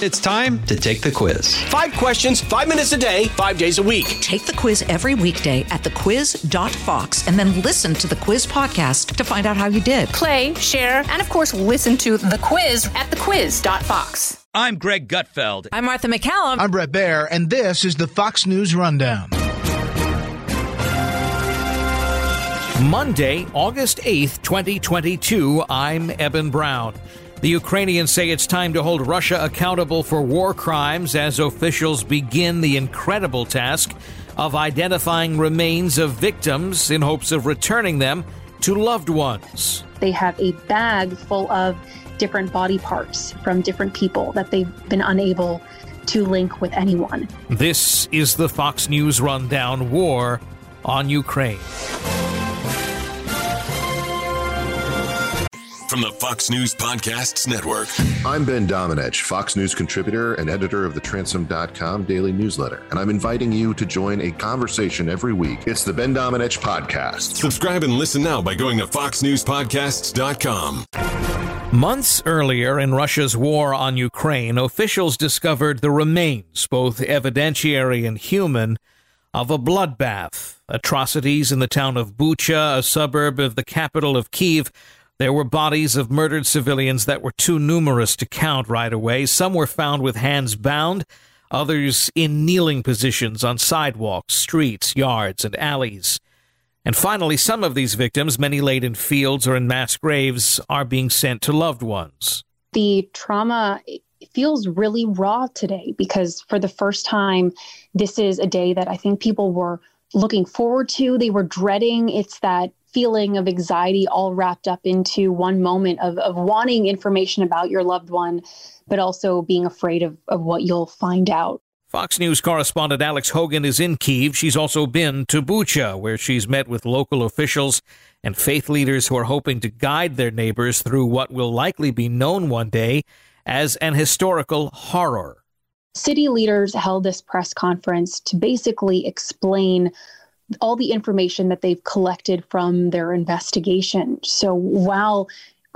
It's time to take the quiz. Five questions, five minutes a day, five days a week. Take the quiz every weekday at thequiz.fox and then listen to the quiz podcast to find out how you did. Play, share, and of course, listen to the quiz at thequiz.fox. I'm Greg Gutfeld. I'm Martha MacCallum. I'm Bret Baier, and this is the Fox News Rundown. Monday, August 8th, 2022. I'm Eben Brown. The Ukrainians say it's time to hold Russia accountable for war crimes as officials begin the incredible task of identifying remains of victims in hopes of returning them to loved ones. They have a bag full of different body parts from different people that they've been unable to link with anyone. This is the Fox News Rundown War on Ukraine. From the Fox News Podcasts Network. I'm Ben Domenech, Fox News contributor and editor of the Transom.com daily newsletter, and I'm inviting you to join a conversation every week. It's the Ben Domenech Podcast. Subscribe and listen now by going to FoxNewsPodcasts.com. Months earlier in Russia's war on Ukraine, officials discovered the remains, both evidentiary and human, of a bloodbath. Atrocities in the town of Bucha, a suburb of the capital of Kiev, there were bodies of murdered civilians that were too numerous to count right away. Some were found with hands bound, others in kneeling positions on sidewalks, streets, yards, and alleys. And finally, some of these victims, many laid in fields or in mass graves, are being sent to loved ones. The trauma feels really raw today because for the first time, this is a day that I think people were looking forward to. They were dreading. It's that feeling of anxiety all wrapped up into one moment of, of wanting information about your loved one, but also being afraid of, of what you'll find out. Fox News correspondent Alex Hogan is in Kiev. She's also been to Bucha, where she's met with local officials and faith leaders who are hoping to guide their neighbors through what will likely be known one day as an historical horror. City leaders held this press conference to basically explain all the information that they've collected from their investigation. So while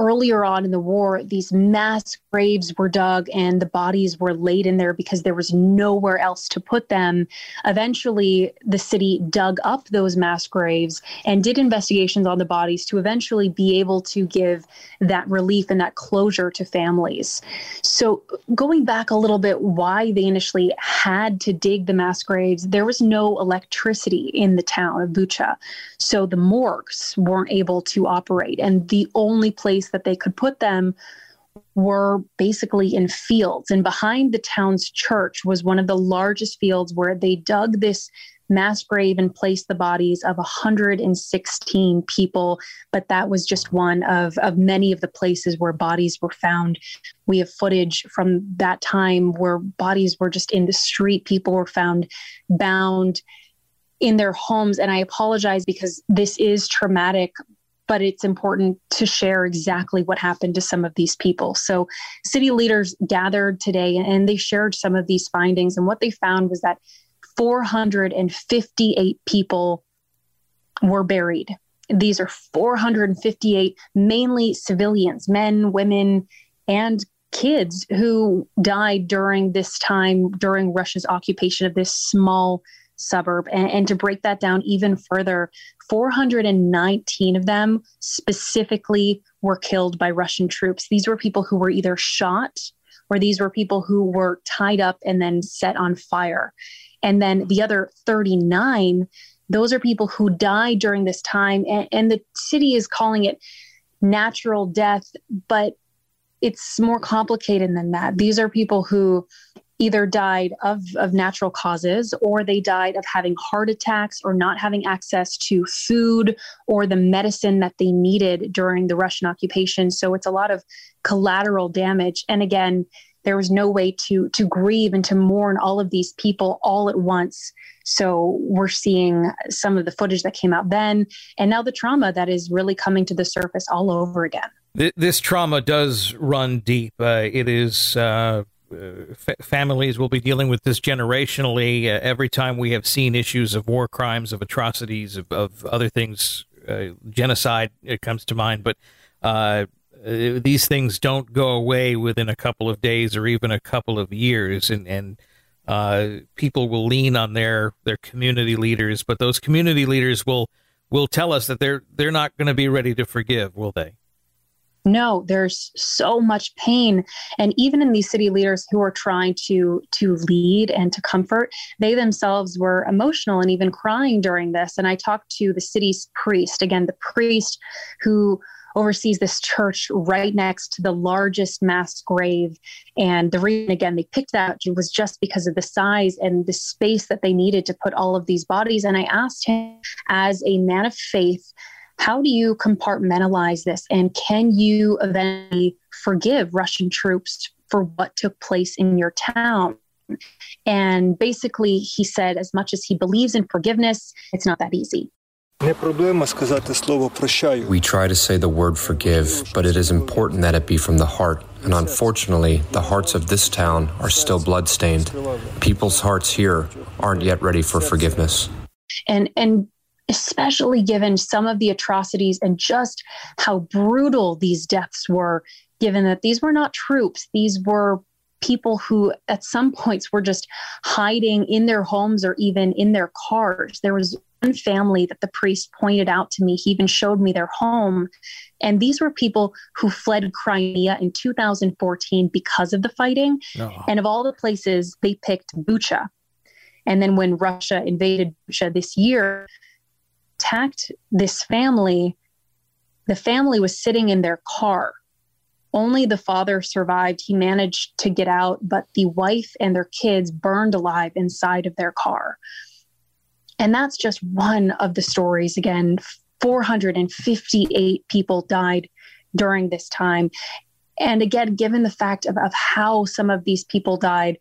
earlier on in the war, these mass graves were dug and the bodies were laid in there because there was nowhere else to put them. Eventually, the city dug up those mass graves and did investigations on the bodies to eventually be able to give that relief and that closure to families. So, going back a little bit, why they initially had to dig the mass graves, there was no electricity in the town of Bucha. So, the morgues weren't able to operate. And the only place that they could put them were basically in fields. And behind the town's church was one of the largest fields where they dug this mass grave and placed the bodies of 116 people. But that was just one of, of many of the places where bodies were found. We have footage from that time where bodies were just in the street, people were found bound in their homes. And I apologize because this is traumatic, but it's important to share exactly what happened to some of these people. So, city leaders gathered today and they shared some of these findings. And what they found was that 458 people were buried. These are 458 mainly civilians, men, women, and kids who died during this time, during Russia's occupation of this small suburb. And, and, to break that down even further, 419 of them specifically were killed by Russian troops. These were people who were either shot or these were people who were tied up and then set on fire. And then the other 39, those are people who died during this time. And, and the city is calling it natural death, but it's more complicated than that. These are people who either died of, of natural causes or they died of having heart attacks or not having access to food or the medicine that they needed during the Russian occupation. So it's a lot of collateral damage. And again, there was no way to to grieve and to mourn all of these people all at once so we're seeing some of the footage that came out then and now the trauma that is really coming to the surface all over again this trauma does run deep uh, it is uh, f- families will be dealing with this generationally. Uh, every time we have seen issues of war crimes, of atrocities, of, of other things, uh, genocide, it comes to mind. But uh, these things don't go away within a couple of days or even a couple of years, and and uh, people will lean on their their community leaders, but those community leaders will will tell us that they're they're not going to be ready to forgive, will they? No there's so much pain. And even in these city leaders who are trying to to lead and to comfort they themselves were emotional and even crying during this. And i talked to the city's priest again the priest who oversees this church right next to the largest mass grave. And the reason again they picked that was just because of the size and the space that they needed to put all of these bodies. And i asked him as a man of faith how do you compartmentalize this? And can you eventually forgive Russian troops for what took place in your town? And basically, he said, as much as he believes in forgiveness, it's not that easy. We try to say the word forgive, but it is important that it be from the heart. And unfortunately, the hearts of this town are still bloodstained. People's hearts here aren't yet ready for forgiveness. And and especially given some of the atrocities and just how brutal these deaths were, given that these were not troops, these were people who at some points were just hiding in their homes or even in their cars. There was one family that the priest pointed out to me. He even showed me their home. And these were people who fled Crimea in 2014 because of the fighting. Oh. And of all the places, they picked Bucha. And then when Russia invaded Bucha this year, attacked this family, the family was sitting in their car. Only the father survived. He managed to get out, but the wife and their kids burned alive inside of their car. And that's just one of the stories. Again, 458 people died during this time. And again, given the fact of, of how some of these people died,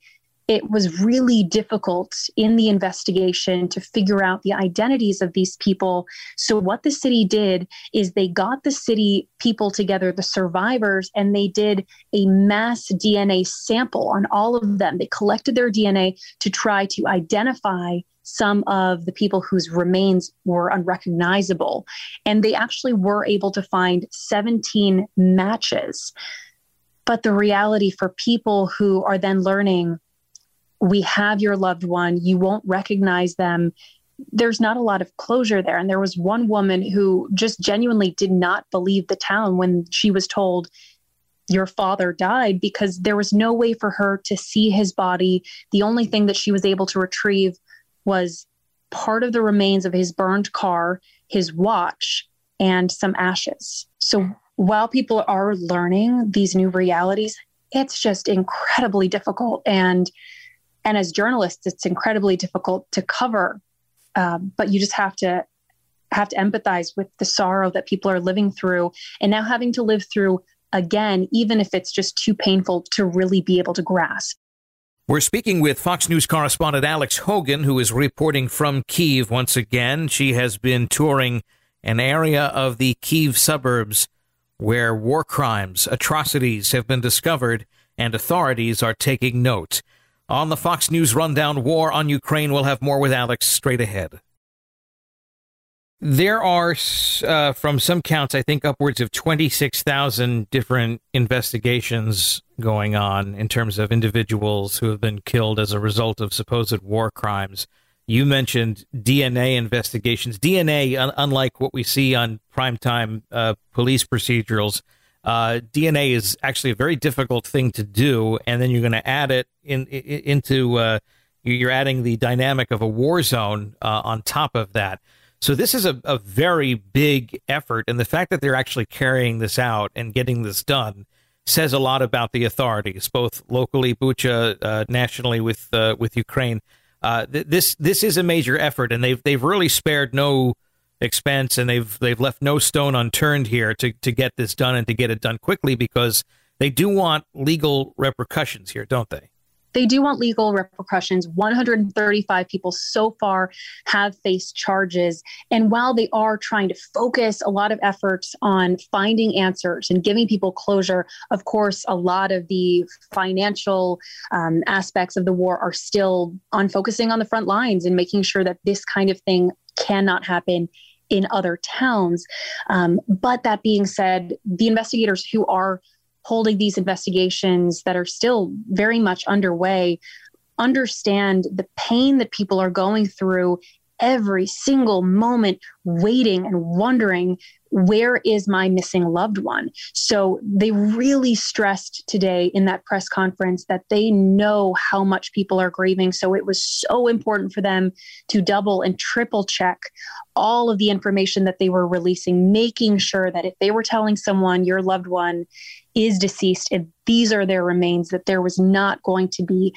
it was really difficult in the investigation to figure out the identities of these people. So, what the city did is they got the city people together, the survivors, and they did a mass DNA sample on all of them. They collected their DNA to try to identify some of the people whose remains were unrecognizable. And they actually were able to find 17 matches. But the reality for people who are then learning we have your loved one, you won't recognize them. There's not a lot of closure there. And there was one woman who just genuinely did not believe the town when she was told, Your father died, because there was no way for her to see his body. The only thing that she was able to retrieve was part of the remains of his burned car, his watch, and some ashes. So while people are learning these new realities, it's just incredibly difficult. And and as journalists it's incredibly difficult to cover um, but you just have to have to empathize with the sorrow that people are living through and now having to live through again even if it's just too painful to really be able to grasp we're speaking with Fox News correspondent Alex Hogan, who is reporting from Kiev once again. She has been touring an area of the Kiev suburbs where war crimes, atrocities have been discovered, and authorities are taking note. On the Fox News Rundown War on Ukraine, we'll have more with Alex straight ahead. There are, uh, from some counts, I think upwards of 26,000 different investigations going on in terms of individuals who have been killed as a result of supposed war crimes. You mentioned DNA investigations. DNA, un- unlike what we see on primetime uh, police procedurals, uh, DNA is actually a very difficult thing to do, and then you're going to add it in, in into uh, you're adding the dynamic of a war zone uh, on top of that. So this is a, a very big effort, and the fact that they're actually carrying this out and getting this done says a lot about the authorities, both locally, Bucha, uh, nationally with uh, with Ukraine. Uh, th- this this is a major effort, and they've they've really spared no expense, and they've they've left no stone unturned here to to get this done and to get it done quickly because they do want legal repercussions here, don't they? They do want legal repercussions. 135 people so far have faced charges. And while they are trying to focus a lot of efforts on finding answers and giving people closure, of course, a lot of the financial um, aspects of the war are still on focusing on the front lines and making sure that this kind of thing cannot happen in other towns. Um, but that being said, the investigators who are holding these investigations that are still very much underway understand the pain that people are going through every single moment waiting and wondering where is my missing loved one? So they really stressed today in that press conference that they know how much people are grieving. So it was so important for them to double and triple check all of the information that they were releasing making sure that if they were telling someone your loved one is deceased and these are their remains that there was not going to be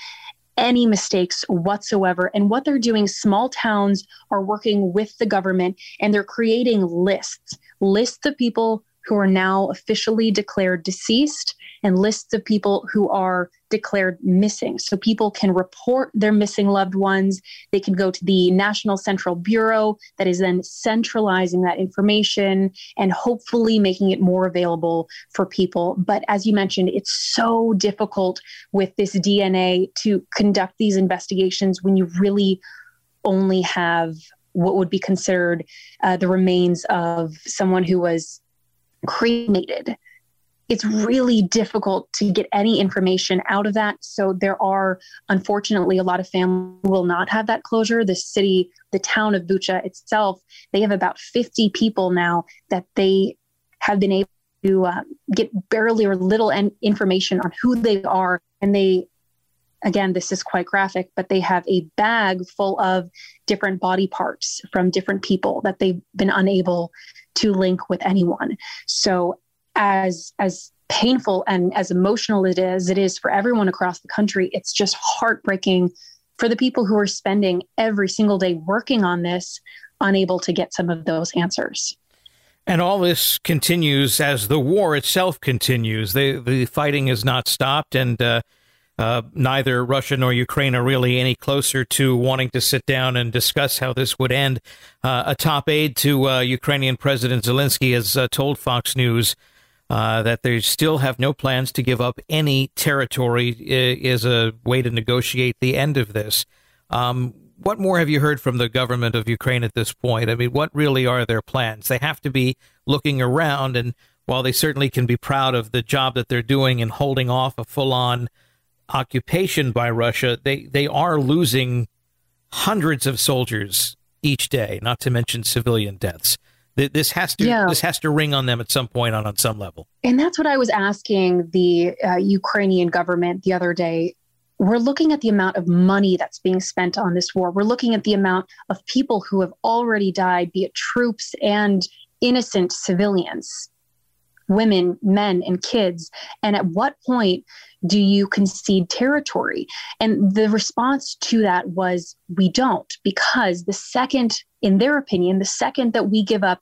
any mistakes whatsoever. And what they're doing, small towns are working with the government and they're creating lists, lists of people who are now officially declared deceased and lists of people who are declared missing. So people can report their missing loved ones. They can go to the National Central Bureau that is then centralizing that information and hopefully making it more available for people. But as you mentioned, it's so difficult with this DNA to conduct these investigations when you really only have what would be considered uh, the remains of someone who was cremated it's really difficult to get any information out of that. So there are, unfortunately, a lot of families will not have that closure. The city, the town of Bucha itself, they have about 50 people now that they have been able to uh, get barely or little information on who they are. And they, again, this is quite graphic, but they have a bag full of different body parts from different people that they've been unable to link with anyone. So as as painful and as emotional it is it is for everyone across the country. It's just heartbreaking for the people who are spending every single day working on this unable to get some of those answers. And all this continues as the war itself continues. The the fighting has not stopped. And uh, uh, neither Russia nor Ukraine are really any closer to wanting to sit down and discuss how this would end. Uh, a top aide to uh, Ukrainian President Zelensky has uh, told Fox News uh, that they still have no plans to give up any territory is a way to negotiate the end of this. Um, what more have you heard from the government of Ukraine at this point? I mean, what really are their plans? They have to be looking around, and while they certainly can be proud of the job that they're doing in holding off a full on occupation by Russia, they, they are losing hundreds of soldiers each day, not to mention civilian deaths. This has to yeah. this has to ring on them at some point on on some level. And that's what I was asking the uh, Ukrainian government the other day. We're looking at the amount of money that's being spent on this war. We're looking at the amount of people who have already died, be it troops and innocent civilians, women, men, and kids. And at what point do you concede territory? And the response to that was we don't, because the second, in their opinion, the second that we give up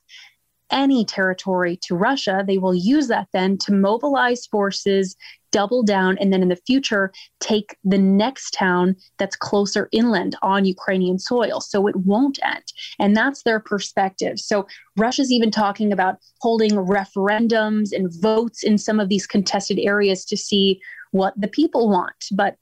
any territory to Russia, they will use that then to mobilize forces, double down, and then in the future take the next town that's closer inland on Ukrainian soil. So it won't end. And that's their perspective. So Russia's even talking about holding referendums and votes in some of these contested areas to see what the people want. But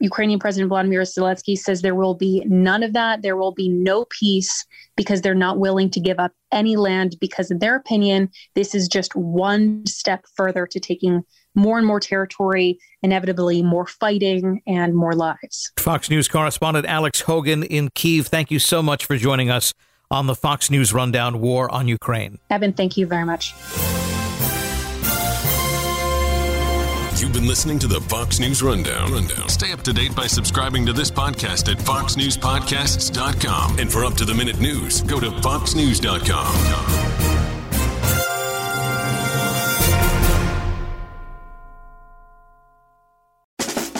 Ukrainian President Vladimir Zelensky says there will be none of that. There will be no peace because they're not willing to give up any land because, in their opinion, this is just one step further to taking more and more territory, inevitably more fighting and more lives. Fox News correspondent Alex Hogan in Kiev, thank you so much for joining us on the Fox News Rundown War on Ukraine. Eben, thank you very much. You've been listening to the Fox News Rundown. Rundown. Stay up to date by subscribing to this podcast at foxnewspodcasts.com. And for up to the minute news, go to foxnews.com.